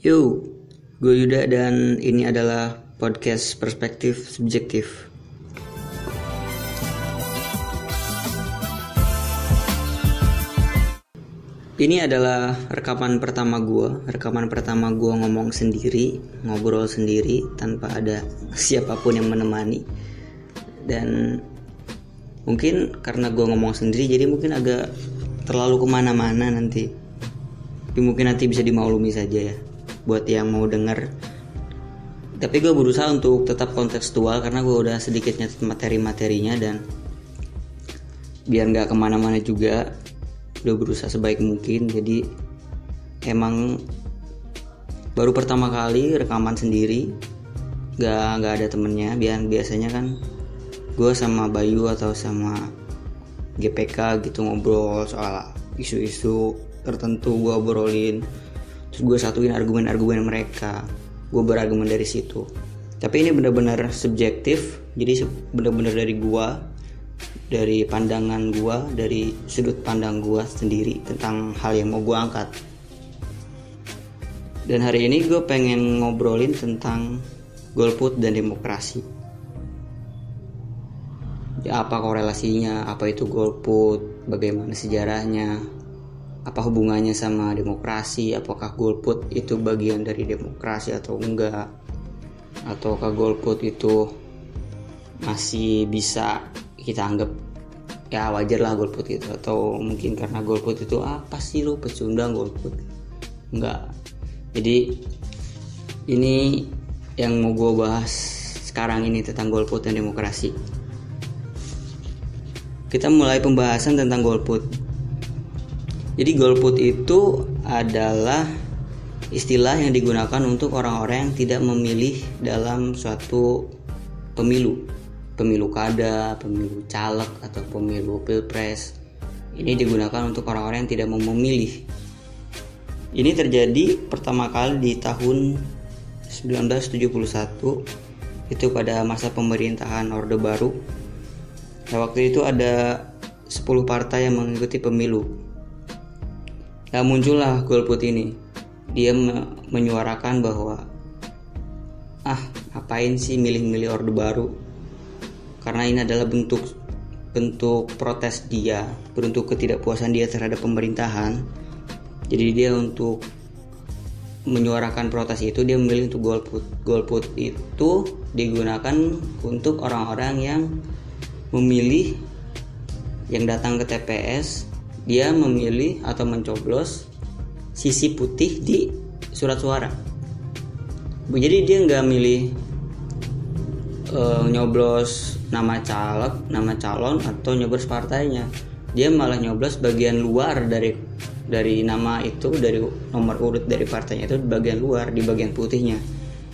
Yo, gue Yuda dan ini adalah podcast perspektif subjektif. Ini adalah rekaman pertama gue, rekaman pertama gue ngomong sendiri, ngobrol sendiri tanpa ada siapa pun yang menemani. Dan mungkin karena gue ngomong sendiri, jadi mungkin agak terlalu ke mana-mana nanti. Tapi mungkin nanti bisa dimaklumi saja ya, buat yang mau denger. Tapi gue berusaha untuk tetap kontekstual karena gue udah sedikit nyatet materi-materinya dan biar nggak ke mana-mana juga udah berusaha sebaik mungkin. Jadi emang baru pertama kali rekaman sendiri gak nggak ada temennya. Biar biasanya kan gue sama Bayu atau sama GPK gitu ngobrol soal isu-isu tertentu gue obrolin terus gue satuin argumen-argumen mereka. Gue berargumen dari situ. Tapi ini benar-benar subjektif. Jadi benar-benar dari gue dari pandangan gua dari sudut pandang gua sendiri tentang hal yang mau gua angkat. Dan hari ini gue pengen ngobrolin tentang golput dan demokrasi. Ya, apa korelasinya? Apa itu golput? Bagaimana sejarahnya apa hubungannya sama demokrasi? Apakah golput itu bagian dari demokrasi atau enggak? Ataukah golput itu masih bisa kita anggap ya wajar lah golput itu? Atau mungkin karena golput itu apa sih lo pecundang golput? Enggak. Jadi ini yang mau gue bahas sekarang ini tentang golput dan demokrasi. Kita mulai pembahasan tentang golput jadi golput itu adalah istilah yang digunakan untuk orang-orang yang tidak memilih dalam suatu pemilu pemilu kada, pemilu caleg atau pemilu pilpres. Ini digunakan untuk orang-orang yang tidak mau memilih. Ini terjadi pertama kali di tahun 1971 itu pada masa pemerintahan Orde Baru. Nah, waktu itu ada 10 partai yang mengikuti pemilu. Nah, muncullah golput ini. Dia menyuarakan bahwa ah, ngapain sih milih-milih Orde Baru? karena ini adalah bentuk bentuk protes dia, bentuk ketidakpuasan dia terhadap pemerintahan. Jadi dia untuk menyuarakan protes itu dia memilih untuk golput. Golput itu digunakan untuk orang-orang yang memilih yang datang ke TPS, dia memilih atau mencoblos sisi putih di surat suara. Jadi dia nggak milih uh, nyoblos nama caleg, nama calon atau nyoblos partainya. Dia malah nyoblos bagian luar dari dari nama itu dari nomor urut dari partainya itu di bagian luar di bagian putihnya.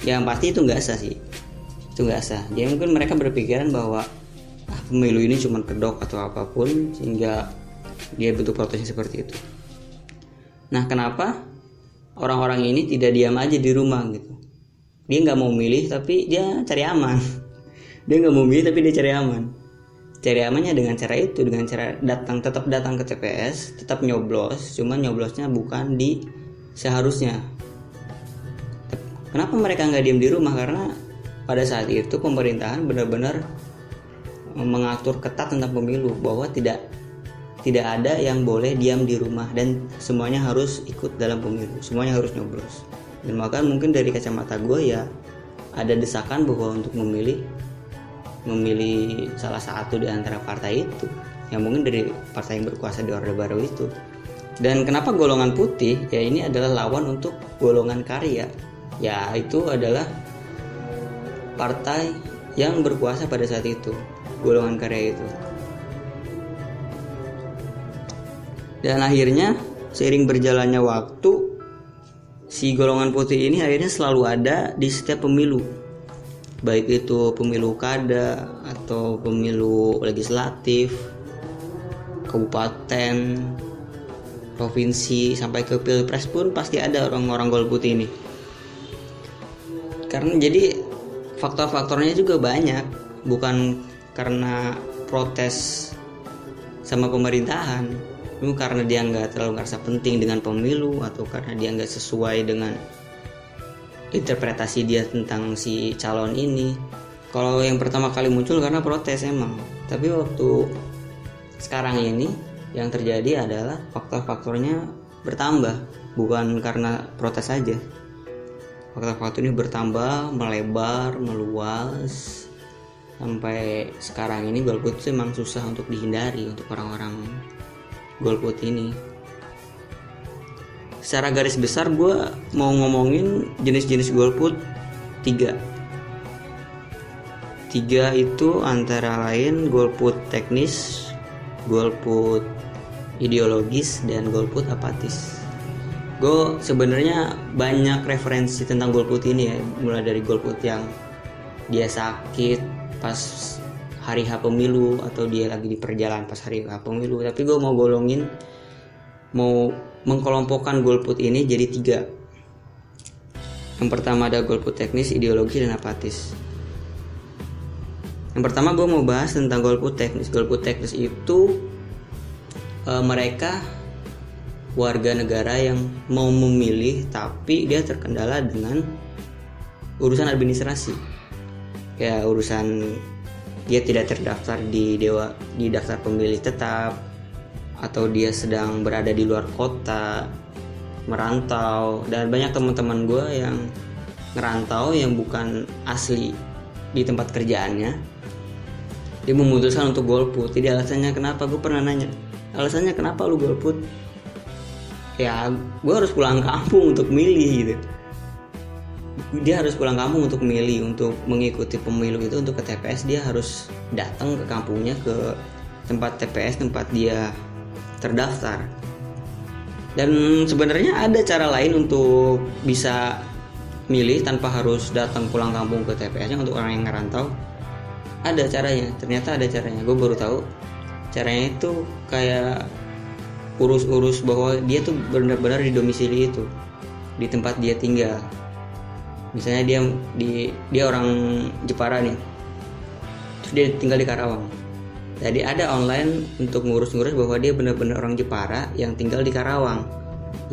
Yang pasti itu nggak sah sih. Itu nggak sah. Dia mungkin mereka berpikiran bahwa ah, pemilu ini cuma kedok atau apa pun sehingga dia bentuk protesnya seperti itu. Nah, kenapa orang-orang ini tidak diam aja di rumah gitu? Dia nggak mau milih tapi dia cari aman dia nggak mau milih tapi dia cari aman cari amannya dengan cara itu dengan cara datang tetap datang ke TPS tetap nyoblos cuman nyoblosnya bukan di seharusnya kenapa mereka nggak diem di rumah karena pada saat itu pemerintahan benar-benar mengatur ketat tentang pemilu bahwa tidak tidak ada yang boleh diam di rumah dan semuanya harus ikut dalam pemilu semuanya harus nyoblos. Dan maka mungkin dari kacamata gue ya ada desakan bahwa untuk memilih memilih salah satu di antara partai itu yang mungkin dari partai yang berkuasa di Orde Baru itu. Dan kenapa golongan putih? Ya ini adalah lawan untuk golongan karya. Ya itu adalah partai yang berkuasa pada saat itu golongan karya itu dan akhirnya seiring berjalannya waktu si golongan putih ini akhirnya selalu ada di setiap pemilu. Baik itu pemilu kada atau pemilu legislatif kabupaten provinsi sampai ke pilpres pun pasti ada orang-orang golput ini. Karena jadi faktor-faktornya juga banyak. Bukan karena protes sama pemerintahan karena dia nggak terlalu ngerasa penting dengan pemilu atau karena dia nggak sesuai dengan interpretasi dia tentang si calon ini. Kalau yang pertama kali muncul karena protes emang. Tapi waktu sekarang ini yang terjadi adalah faktor-faktornya bertambah bukan karena protes saja faktor-faktor ini bertambah melebar meluas. Sampai sekarang ini golput itu memang susah untuk dihindari untuk orang-orang golput ini. Secara garis besar gue mau ngomongin jenis-jenis golput tiga. Tiga itu antara lain golput teknis golput ideologis dan golput apatis. Gue sebenarnya banyak referensi tentang golput ini ya mulai dari golput yang dia sakit pas hari H pemilu atau dia lagi di perjalanan pas hari H pemilu tapi gue mau golongin mau mengkelompokkan golput ini jadi tiga. Yang pertama ada golput teknis, ideologi, dan apatis. Yang pertama gue mau bahas tentang golput teknis. Golput teknis itu e, mereka warga negara yang mau memilih tapi dia terkendala dengan urusan administrasi. Ya urusan dia tidak terdaftar di dewa di daftar pemilih tetap atau dia sedang berada di luar kota merantau. Dan banyak teman-teman gue yang ngerantau yang bukan asli di tempat kerjaannya. Dia memutuskan untuk golput. Jadi alasannya kenapa? Gue pernah nanya alasannya kenapa lu golput? Ya gue harus pulang kampung untuk milih gitu dia harus pulang kampung untuk milih untuk mengikuti pemilu itu untuk ke TPS dia harus datang ke kampungnya ke tempat TPS tempat dia terdaftar. Dan sebenarnya ada cara lain untuk bisa milih tanpa harus datang pulang kampung ke TPS-nya untuk orang yang ngerantau. Ada caranya ternyata ada caranya. Gue baru tahu caranya itu kayak urus-urus bahwa dia tuh benar-benar di domisili itu di tempat dia tinggal misalnya dia di dia orang Jepara nih terus dia tinggal di Karawang jadi ada online untuk ngurus-ngurus bahwa dia benar-benar orang Jepara yang tinggal di Karawang.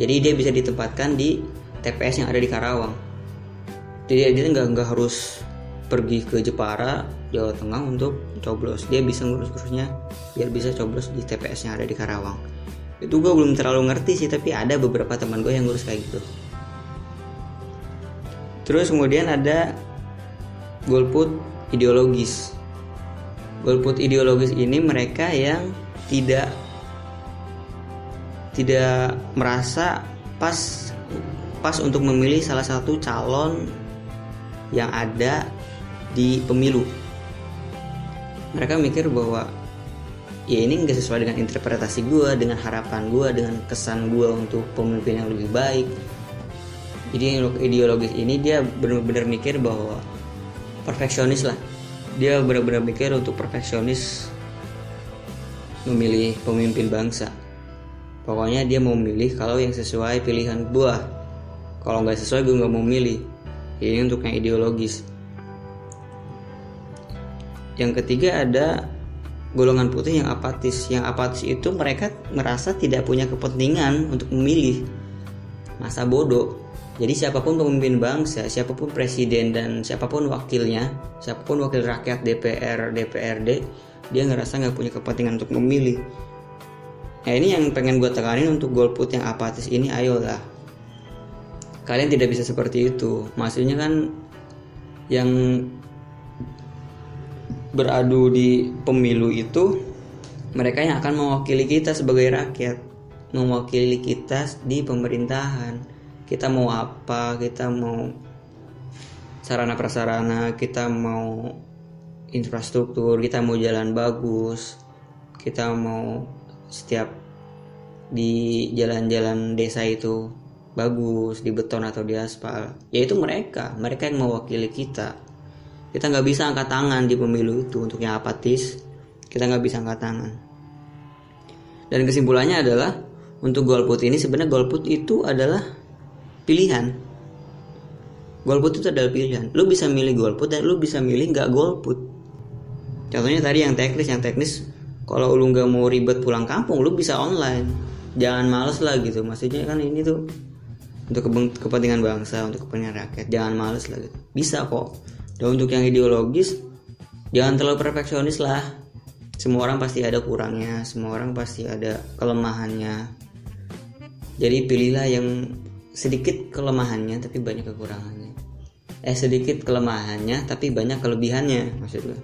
Jadi dia bisa ditempatkan di TPS yang ada di Karawang. Jadi dia nggak nggak harus pergi ke Jepara, Jawa Tengah untuk coblos. Dia bisa ngurus-ngurusnya biar bisa coblos di TPS yang ada di Karawang. Itu gue belum terlalu ngerti sih, tapi ada beberapa teman gue yang ngurus kayak gitu. Terus kemudian ada golput ideologis golput ideologis ini mereka yang tidak tidak merasa pas pas untuk memilih salah satu calon yang ada di pemilu. Mereka mikir bahwa ya ini nggak sesuai dengan interpretasi gue, dengan harapan gue, dengan kesan gue untuk pemimpin yang lebih baik. Jadi ideologis ini dia benar-benar mikir bahwa perfeksionis lah. Dia benar-benar mikir untuk perfeksionis memilih pemimpin bangsa. Pokoknya dia mau memilih kalau yang sesuai pilihan gua. Kalau nggak sesuai gue nggak mau milih. Ini untuk yang ideologis. Yang ketiga ada golongan putih yang apatis. Yang apatis itu mereka merasa tidak punya kepentingan untuk memilih. Masa bodoh jadi siapa pun pemimpin bangsa, siapa pun presiden dan siapa pun wakilnya, siapa pun wakil rakyat DPR, DPRD, dia ngerasa nggak punya kepentingan untuk memilih. Nah ini yang pengen gue tekanin untuk golput yang apatis ini, ayolah. Kalian tidak bisa seperti itu. Maksudnya kan yang beradu di pemilu itu mereka yang akan mewakili kita sebagai rakyat, mewakili kita di pemerintahan kita mau apa kita mau sarana prasarana kita mau infrastruktur kita mau jalan bagus kita mau setiap di jalan-jalan desa itu bagus di beton atau di aspal. Yaitu mereka mereka yang mewakili kita. Kita nggak bisa angkat tangan di pemilu itu untuk yang apatis. Kita nggak bisa angkat tangan. Dan kesimpulannya adalah untuk golput ini sebenarnya golput itu adalah pilihan. Golput itu adalah pilihan. Lu bisa milih golput dan lu bisa milih nggak golput contohnya tadi yang teknis yang teknis kalau lu nggak mau ribet pulang kampung lu bisa online. Jangan males lah gitu. Maksudnya kan ini tuh untuk kepentingan bangsa untuk kepentingan rakyat. Jangan males lah gitu. Bisa kok. Dan untuk yang ideologis jangan terlalu perfeksionis lah. Semua orang pasti ada kurangnya semua orang pasti ada kelemahannya. Jadi pilihlah yang sedikit kelemahannya tapi banyak kekurangannya. Eh sedikit kelemahannya tapi banyak kelebihannya maksud gue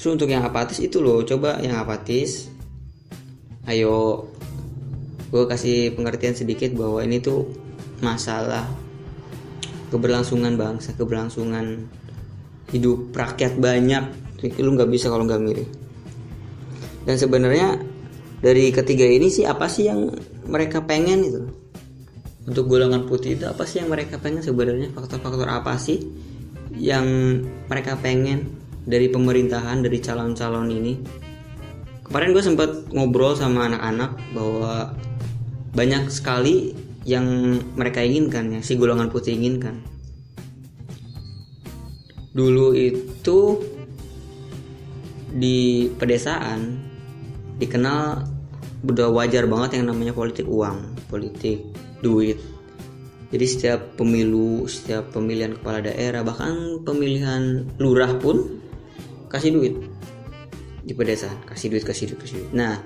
terus untuk yang apatis itu loh. Coba yang apatis ayo. Gue kasih pengertian sedikit bahwa ini tuh masalah keberlangsungan bangsa keberlangsungan hidup rakyat banyak. Lu nggak bisa kalau nggak milih. Dan sebenarnya dari ketiga ini sih apa sih yang mereka pengen itu untuk golongan putih itu apa sih yang mereka pengen sebenarnya? Faktor-faktor apa sih yang mereka pengen dari pemerintahan dari calon-calon ini? Kemarin gue sempat ngobrol sama anak-anak bahwa banyak sekali yang mereka inginkan ya si golongan putih inginkan. Dulu itu di pedesaan dikenal udah wajar banget yang namanya politik uang politik duit. Jadi setiap pemilu setiap pemilihan kepala daerah bahkan pemilihan lurah pun kasih duit di pedesaan. Kasih duit kasih duit kasih duit. Nah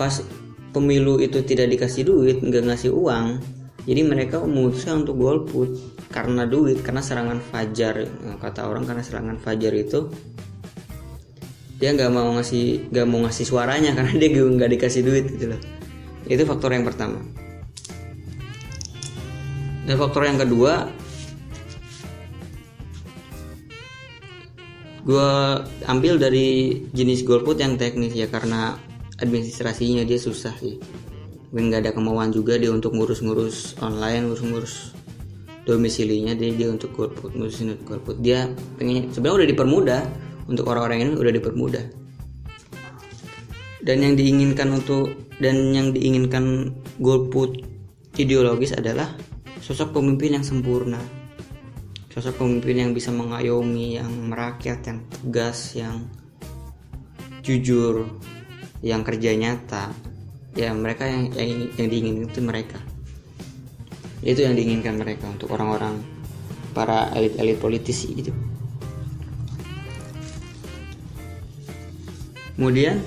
pas pemilu itu tidak dikasih duit nggak ngasih uang jadi mereka memutuskan untuk golput karena duit karena serangan fajar. Kata orang karena serangan fajar itu dia nggak mau ngasih nggak mau ngasih suaranya karena dia nggak dikasih duit gitu loh. Itu faktor yang pertama dan faktor yang kedua gue ambil dari jenis golput yang teknis ya karena administrasinya dia susah sih. Mungkin nggak ada kemauan juga dia untuk ngurus-ngurus online ngurus-ngurus domisilinya dia dia untuk golput ngurusin golput. Dia pengen sebenarnya udah dipermudah untuk orang-orang ini udah dipermudah. Dan yang diinginkan untuk dan yang diinginkan golput ideologis adalah sosok pemimpin yang sempurna. Sosok pemimpin yang bisa mengayomi yang merakyat yang tegas yang jujur yang kerja nyata. Ya mereka yang yang, yang diinginkan itu mereka. Itu yang diinginkan mereka untuk orang-orang para elit-elit politisi itu. Kemudian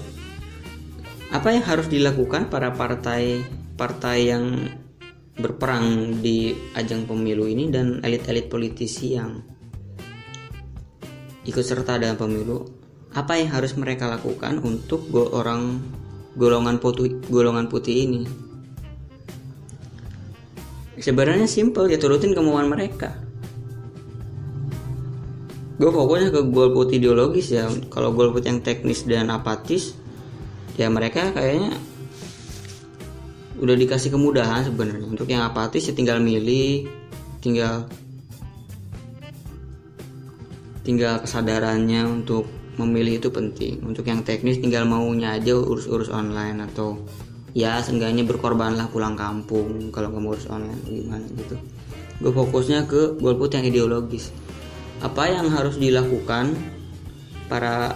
apa yang harus dilakukan para partai partai yang berperang di ajang pemilu ini dan elit-elit politisi yang ikut serta dalam pemilu apa yang harus mereka lakukan untuk orang golongan putih golongan putih ini? Sebenarnya simple ya turutin kemauan mereka. Gue fokusnya ke golput ideologis ya. Kalau golput yang teknis dan apatis ya mereka kayaknya udah dikasih kemudahan sebenarnya. Untuk yang apatis ya tinggal milih tinggal tinggal kesadarannya untuk memilih itu penting. Untuk yang teknis tinggal maunya aja urus-urus online atau ya seenggaknya berkorbanlah pulang kampung kalau nggak urus online gimana gitu. Gue fokusnya ke golput yang ideologis. Apa yang harus dilakukan para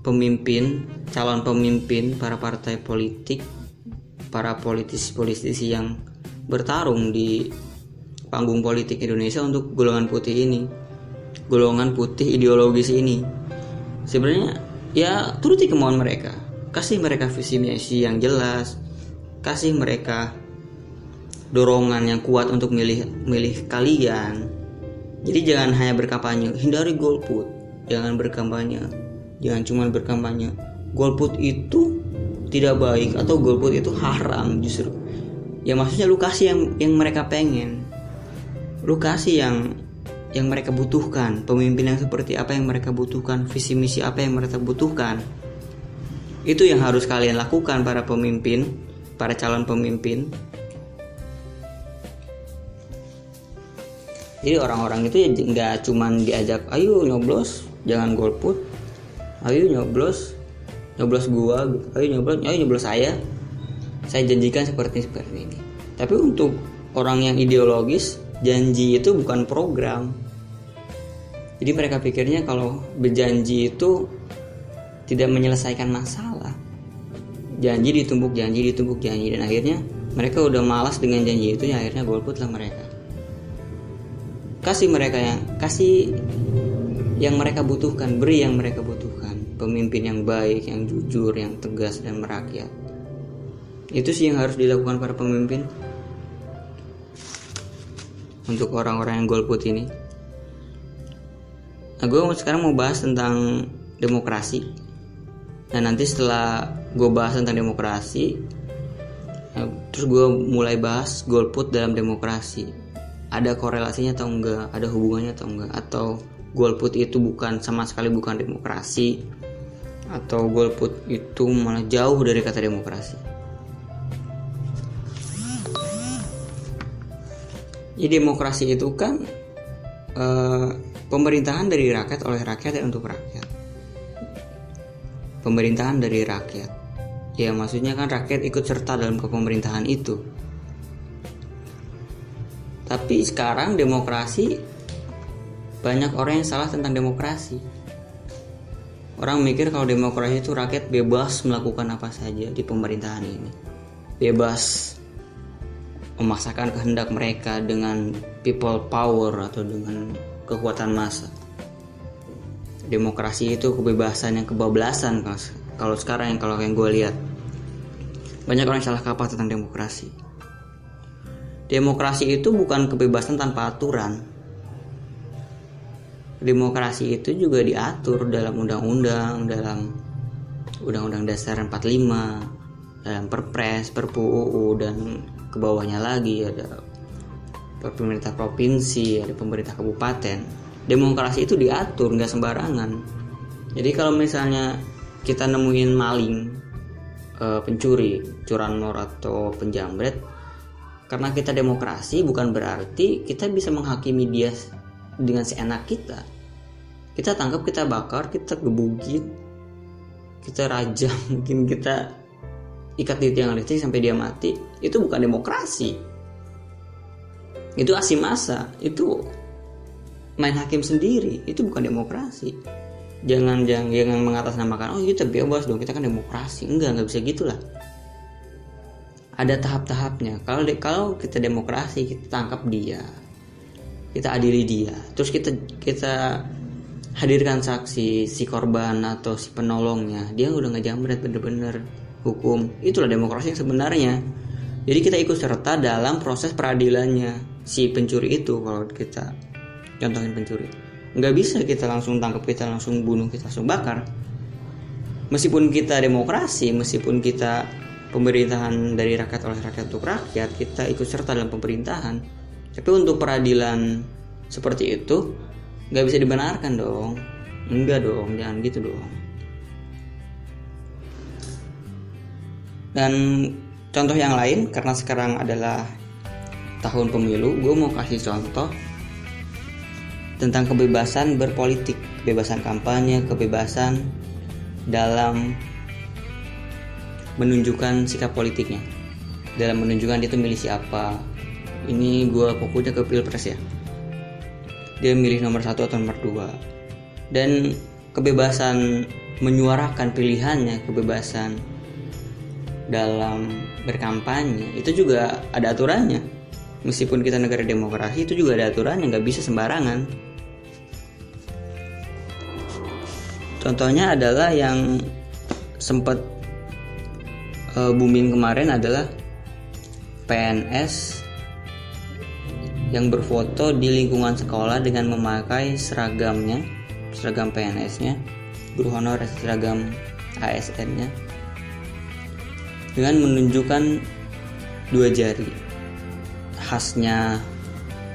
pemimpin calon pemimpin para partai politik para politisi-politisi yang bertarung di panggung politik Indonesia untuk golongan putih ini golongan putih ideologis ini. Sebenarnya ya turuti kemauan mereka. Kasih mereka visi misi yang jelas kasih mereka dorongan yang kuat untuk milih milih kalian. Jadi jangan hanya berkampanye hindari golput. Jangan berkampanye jangan cuma berkampanye. Golput itu tidak baik atau golput itu haram justru. Ya maksudnya lu kasih yang yang mereka pengen. Lu kasih yang yang mereka butuhkan, pemimpin yang seperti apa yang mereka butuhkan, visi misi apa yang mereka butuhkan. Itu yang harus kalian lakukan para pemimpin, para calon pemimpin. Jadi orang-orang itu ya nggak cuman diajak, ayo nyoblos, jangan golput, ayo nyoblos, nyoblos gua, ayo nyoblos, ayo nyoblos saya. Saya janjikan seperti seperti ini. Tapi untuk orang yang ideologis, janji itu bukan program. Jadi mereka pikirnya kalau berjanji itu tidak menyelesaikan masalah. Janji ditumpuk janji ditumpuk janji. Dan akhirnya mereka udah malas dengan janji itu ya akhirnya golput lah mereka. Kasih mereka yang kasih yang mereka butuhkan beri yang mereka butuhkan pemimpin yang baik yang jujur yang tegas dan merakyat. Itu sih yang harus dilakukan para pemimpin. Untuk orang-orang yang golput ini. Nah gue sekarang mau bahas tentang demokrasi. Nah nanti setelah gue bahas tentang demokrasi nah, terus gue mulai bahas golput dalam demokrasi. Ada korelasinya atau enggak? Ada hubungannya atau enggak? Atau golput itu bukan sama sekali bukan demokrasi atau golput itu malah jauh dari kata demokrasi. Ya demokrasi itu kan eh, pemerintahan dari rakyat oleh rakyat dan untuk rakyat. Pemerintahan dari rakyat. Ya maksudnya kan rakyat ikut serta dalam kepemerintahan itu. Tapi sekarang demokrasi banyak orang yang salah tentang demokrasi orang mikir kalau demokrasi itu rakyat bebas melakukan apa saja di pemerintahan ini. Bebas memaksakan kehendak mereka dengan people power atau dengan kekuatan massa. Demokrasi itu kebebasan yang kebablasan kalau sekarang yang kalau yang gue lihat. Banyak orang salah kaprah tentang demokrasi. Demokrasi itu bukan kebebasan tanpa aturan demokrasi itu juga diatur dalam undang-undang dalam undang-undang dasar 45 dalam perpres perpu UU dan ke bawahnya lagi ada pemerintah provinsi ada pemerintah kabupaten. Demokrasi itu diatur nggak sembarangan. Jadi kalau misalnya kita nemuin maling e, pencuri curanmor atau penjamret karena kita demokrasi bukan berarti kita bisa menghakimi dia dengan seenak kita. Kita tangkap kita bakar kita gebugit kita rajam mungkin kita ikat di tiang listrik sampai dia mati. Itu bukan demokrasi. Itu aksi massa. Itu main hakim sendiri. Itu bukan demokrasi. Jangan jangan jangan mengatasnamakan oh kita bebas dong kita kan demokrasi. Enggak nggak bisa gitulah ada tahap-tahapnya. Kalau kalau kita demokrasi kita tangkap dia kita adili dia. Terus kita kita hadirkan saksi si korban atau si penolongnya. Dia udah ngejamret bener-bener hukum. Itulah demokrasi yang sebenarnya. Jadi kita ikut serta dalam proses peradilannya. Si pencuri itu kalau kita contohin pencuri. Nggak bisa kita langsung tangkap kita langsung bunuh kita langsung bakar. Meskipun kita demokrasi meskipun kita pemerintahan dari rakyat oleh rakyat untuk rakyat kita ikut serta dalam pemerintahan tapi untuk peradilan seperti itu nggak bisa dibenarkan dong. Enggak dong jangan gitu dong. Dan contoh yang lain karena sekarang adalah tahun pemilu gue mau kasih contoh tentang kebebasan berpolitik, kebebasan kampanye, kebebasan dalam menunjukkan sikap politiknya, dalam menunjukkan dia itu milih siapa. Ini gue fokusnya ke pilpres ya. Dia milih nomor satu atau nomor dua. Dan kebebasan menyuarakan pilihannya, kebebasan dalam berkampanye itu juga ada aturannya. Meskipun kita negara demokrasi itu juga ada aturannya, nggak bisa sembarangan Contohnya adalah yang sempat uh, booming kemarin adalah PNS yang berfoto di lingkungan sekolah dengan memakai seragamnya, seragam PNS-nya, guru honor seragam ASN-nya dengan menunjukkan dua jari khasnya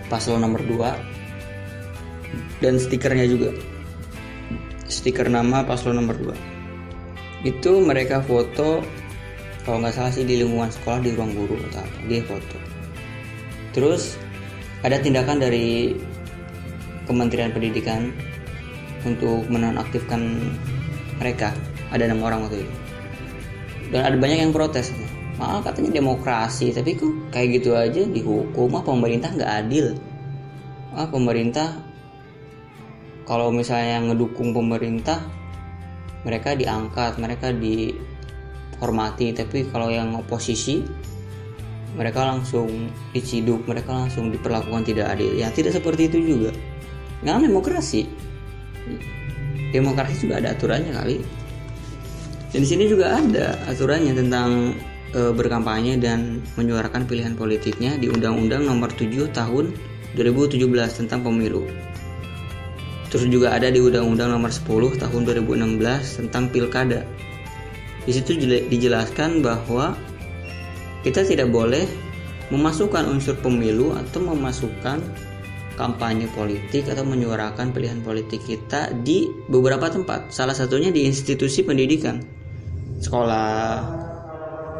paslon nomor 2 dan stikernya juga. Stiker nama paslon nomor 2 itu mereka foto kalau nggak salah sih di lingkungan sekolah di ruang guru atau apa dia foto. Terus ada tindakan dari Kementerian Pendidikan untuk menonaktifkan mereka. Ada enam orang waktu itu. Dan ada banyak yang protes. Malah katanya demokrasi tapi kok kayak gitu aja? Dihukum. Ah pemerintah nggak adil. Ah pemerintah kalau misalnya ngedukung pemerintah mereka diangkat mereka dihormati. Tapi kalau yang oposisi mereka langsung diciduk mereka langsung diperlakukan tidak adil ya tidak seperti itu juga nggak demokrasi demokrasi juga ada aturannya kali dan di sini juga ada aturannya tentang e, berkampanye dan menyuarakan pilihan politiknya di Undang-Undang Nomor 7 Tahun 2017 tentang pemilu. Terus juga ada di Undang-Undang Nomor 10 Tahun 2016 tentang pilkada. Di situ dijelaskan bahwa kita tidak boleh memasukkan unsur pemilu atau memasukkan kampanye politik atau menyuarakan pilihan politik kita di beberapa tempat. Salah satunya di institusi pendidikan, sekolah,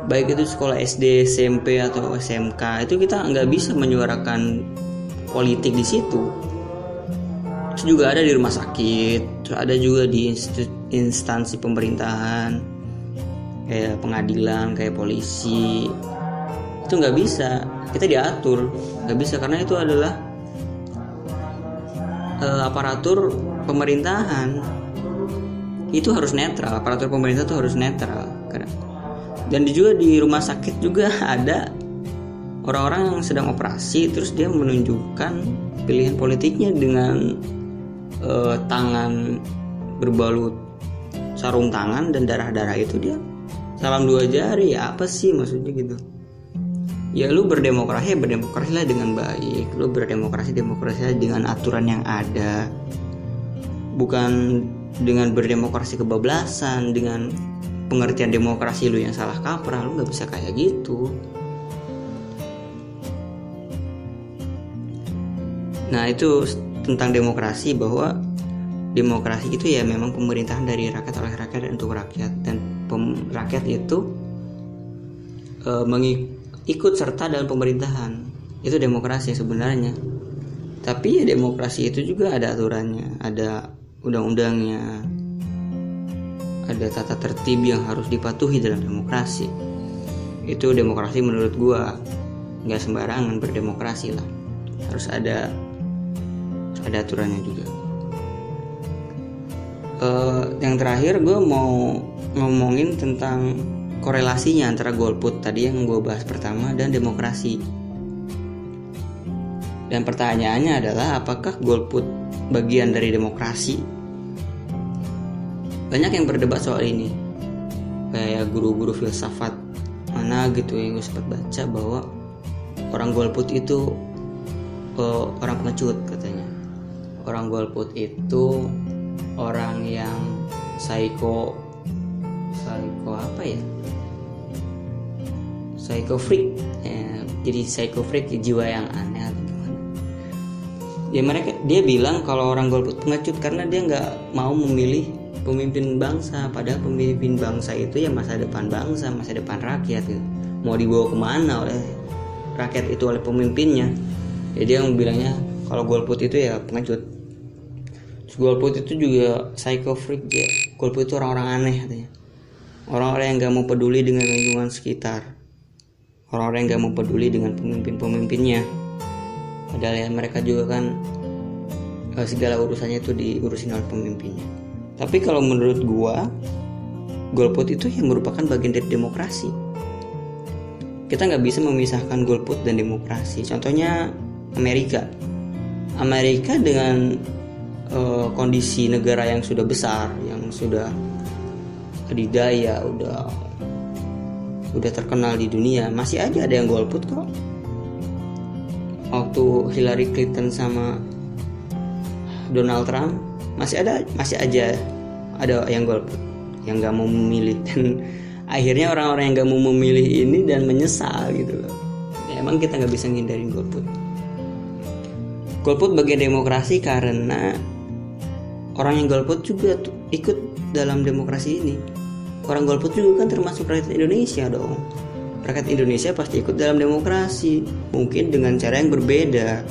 baik itu sekolah SD, SMP atau SMK itu kita nggak bisa menyuarakan politik di situ. Terus juga ada di rumah sakit, ada juga di instansi pemerintahan, kayak pengadilan, kayak polisi, itu nggak bisa. Kita diatur. Nggak bisa karena itu adalah uh, aparatur pemerintahan. Itu harus netral. Aparatur pemerintah itu harus netral. Dan juga di rumah sakit juga ada orang-orang yang sedang operasi terus dia menunjukkan pilihan politiknya dengan uh, tangan berbalut sarung tangan dan darah-darah itu dia. Salam dua jari ya apa sih maksudnya gitu ya lu berdemokrasi ya berdemokrasi lah dengan baik. Lu berdemokrasi demokrasi dengan aturan yang ada. Bukan dengan berdemokrasi kebablasan dengan pengertian demokrasi lu yang salah kaprah lu nggak bisa kayak gitu. Nah itu tentang demokrasi bahwa demokrasi itu ya memang pemerintahan dari rakyat oleh rakyat dan untuk rakyat. Dan pem, rakyat itu e, mengik ikut serta dalam pemerintahan. Itu demokrasi sebenarnya. Tapi ya demokrasi itu juga ada aturannya ada undang-undangnya ada tata tertib yang harus dipatuhi dalam demokrasi. Itu demokrasi menurut gua. Nggak sembarangan berdemokrasi lah. Harus ada ada aturannya juga. Uh, yang terakhir gue mau ngomongin tentang korelasinya antara golput tadi yang gue bahas pertama dan demokrasi. Dan pertanyaannya adalah apakah golput bagian dari demokrasi? Banyak yang berdebat soal ini. Kayak guru-guru filsafat mana gitu yang gue sempat baca bahwa orang golput itu uh, orang pengecut katanya. Orang golput itu orang yang psycho psycho apa ya psycho freak. Ya, jadi psycho freak jiwa yang aneh atau gimana. Ya mereka dia bilang kalau orang golput pengecut karena dia nggak mau memilih pemimpin bangsa. Padahal pemimpin bangsa itu ya masa depan bangsa masa depan rakyat gitu. mau dibawa ke mana oleh rakyat itu oleh pemimpinnya. Jadi ya, yang bilangnya kalau golput itu ya pengecut. Golput itu juga psycho freak ya. Golput itu orang-orang aneh katanya. Orang-orang yang gak mau peduli dengan lingkungan sekitar orang-orang yang gak mau peduli dengan pemimpin-pemimpinnya. Padahal ya mereka juga kan eh, segala urusannya itu diurusin oleh pemimpinnya. Tapi kalau menurut gua golput itu yang merupakan bagian dari demokrasi. Kita nggak bisa memisahkan golput dan demokrasi. Contohnya Amerika. Amerika dengan uh, kondisi negara yang sudah besar yang sudah adidaya udah udah terkenal di dunia masih aja ada yang golput kok. Waktu Hillary Clinton sama Donald Trump masih ada masih aja ada yang golput yang gak mau memilih. Dan akhirnya orang-orang yang gak mau memilih ini dan menyesal gitu loh. Ya, emang kita nggak bisa ngindarin golput. Golput bagian demokrasi karena orang yang golput juga ikut dalam demokrasi ini orang golput juga kan termasuk rakyat Indonesia dong. Rakyat Indonesia pasti ikut dalam demokrasi mungkin dengan cara yang berbeda.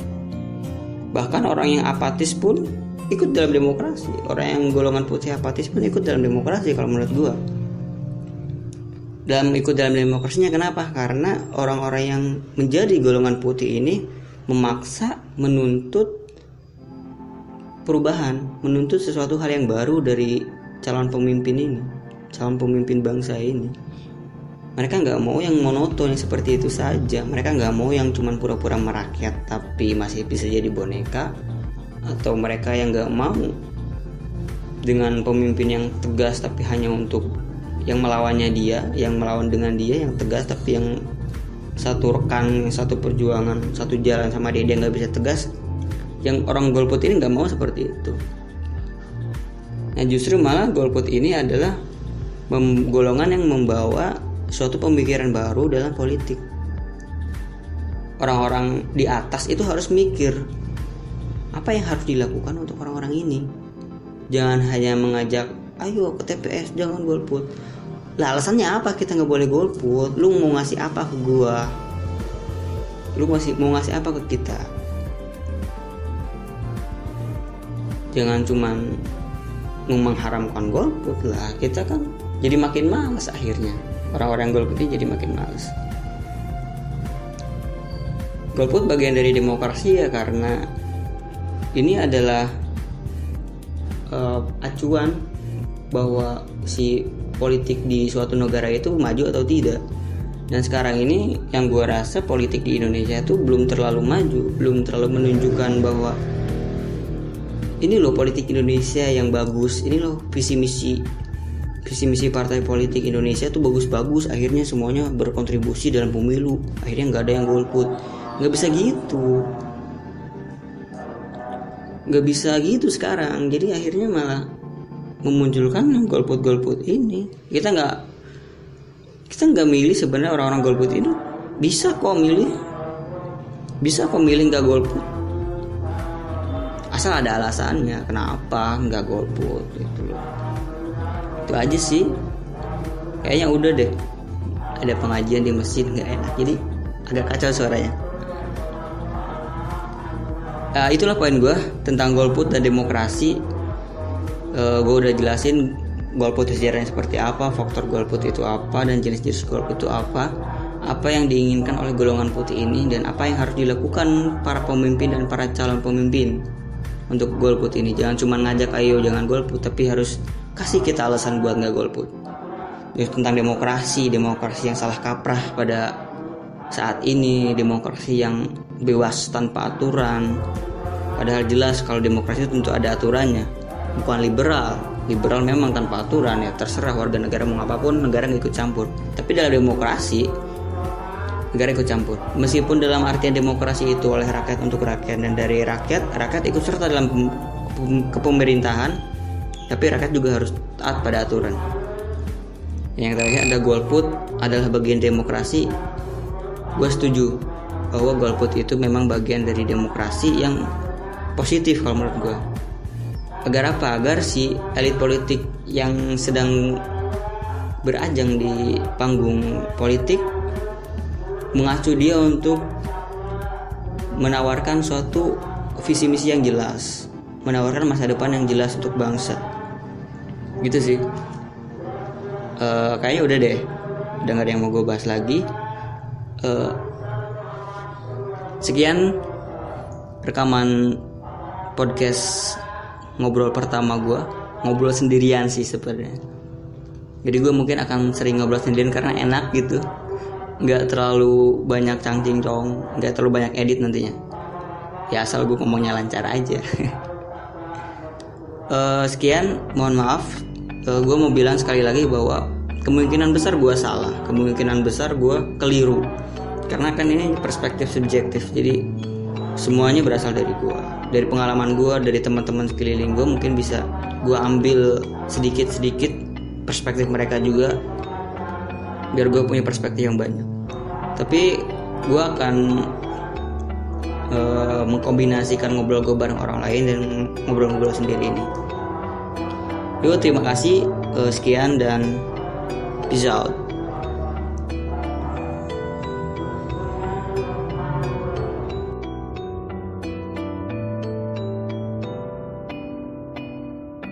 Bahkan orang yang apatis pun ikut dalam demokrasi. Orang yang golongan putih apatis pun ikut dalam demokrasi kalau menurut gua. Dalam ikut dalam demokrasinya kenapa? Karena orang-orang yang menjadi golongan putih ini memaksa menuntut perubahan menuntut sesuatu hal yang baru dari calon pemimpin ini calon pemimpin bangsa ini. Mereka nggak mau yang monoton yang seperti itu saja. Mereka nggak mau yang cuman pura-pura merakyat tapi masih bisa jadi boneka. Atau mereka yang nggak mau dengan pemimpin yang tegas tapi hanya untuk yang melawannya dia yang melawan dengan dia yang tegas tapi yang satu rekan satu perjuangan satu jalan sama dia dia nggak bisa tegas. Yang orang golput ini nggak mau seperti itu. Nah justru malah golput ini adalah golongan yang membawa suatu pemikiran baru dalam politik. Orang-orang di atas itu harus mikir apa yang harus dilakukan untuk orang-orang ini. Jangan hanya mengajak, ayo ke TPS, jangan golput. Lah alasannya apa kita nggak boleh golput? Lu mau ngasih apa ke gua? Lu masih mau ngasih apa ke kita? Jangan cuman mengharamkan golput lah. Kita kan jadi makin males akhirnya. Orang-orang golput ini jadi makin males. Golput bagian dari demokrasi ya karena ini adalah uh, acuan bahwa si politik di suatu negara itu maju atau tidak. Dan sekarang ini yang gue rasa politik di Indonesia itu belum terlalu maju belum terlalu menunjukkan bahwa ini loh politik Indonesia yang bagus ini loh visi misi visi misi partai politik Indonesia tuh bagus-bagus akhirnya semuanya berkontribusi dalam pemilu. Akhirnya nggak ada yang golput. Nggak bisa gitu. Nggak bisa gitu sekarang. Jadi akhirnya malah memunculkan golput-golput ini. Kita nggak kita nggak milih sebenarnya orang-orang golput ini bisa kok milih. Bisa kok milih nggak golput. Asal ada alasannya kenapa nggak golput gitu loh itu aja sih. Kayaknya udah deh. Ada pengajian di masjid nggak enak. Jadi agak kacau suaranya. Uh, itulah poin gue tentang golput dan demokrasi. Uh, gue udah jelasin golput sejarahnya seperti apa faktor golput itu apa dan jenis-jenis golput itu apa. Apa yang diinginkan oleh golongan putih ini dan apa yang harus dilakukan para pemimpin dan para calon pemimpin untuk golput ini. Jangan cuma ngajak ayo jangan golput tapi harus kasih kita alasan buat nggak golput. Tentang demokrasi demokrasi yang salah kaprah pada saat ini demokrasi yang bebas tanpa aturan. Padahal jelas kalau demokrasi itu tentu ada aturannya. Bukan liberal. Liberal memang tanpa aturan ya terserah warga negara mau apa pun negara ikut campur. Tapi dalam demokrasi negara ikut campur. Meskipun dalam artian demokrasi itu oleh rakyat untuk rakyat dan dari rakyat rakyat ikut serta dalam kepemerintahan tapi rakyat juga harus taat pada aturan. Yang terakhir ada golput adalah bagian demokrasi. Gue setuju bahwa golput itu memang bagian dari demokrasi yang positif kalau menurut gue agar apa? Agar si elit politik yang sedang berajang di panggung politik mengacu dia untuk menawarkan suatu visi misi yang jelas menawarkan masa depan yang jelas untuk bangsa gitu sih. Uh, kayaknya udah deh. Udah gak ada yang mau gue bahas lagi. Uh, sekian rekaman podcast ngobrol pertama gue ngobrol sendirian sih sebenarnya. Jadi gue mungkin akan sering ngobrol sendirian karena enak gitu. Nggak terlalu banyak cangcing cong nggak terlalu banyak edit nantinya. Ya asal gue ngomongnya lancar aja. Uh, sekian mohon maaf uh, eh, gue mau bilang sekali lagi bahwa kemungkinan besar gue salah kemungkinan besar gue keliru. Karena kan ini perspektif subjektif jadi semuanya berasal dari gue dari pengalaman gue dari teman-teman sekeliling gue mungkin bisa gue ambil sedikit-sedikit perspektif mereka juga biar gue punya perspektif yang banyak. Tapi gue akan uh, mengkombinasikan ngobrol gue bareng orang lain dan ngobrol-ngobrol sendiri ini Yuk terima kasih. Uh, sekian dan peace out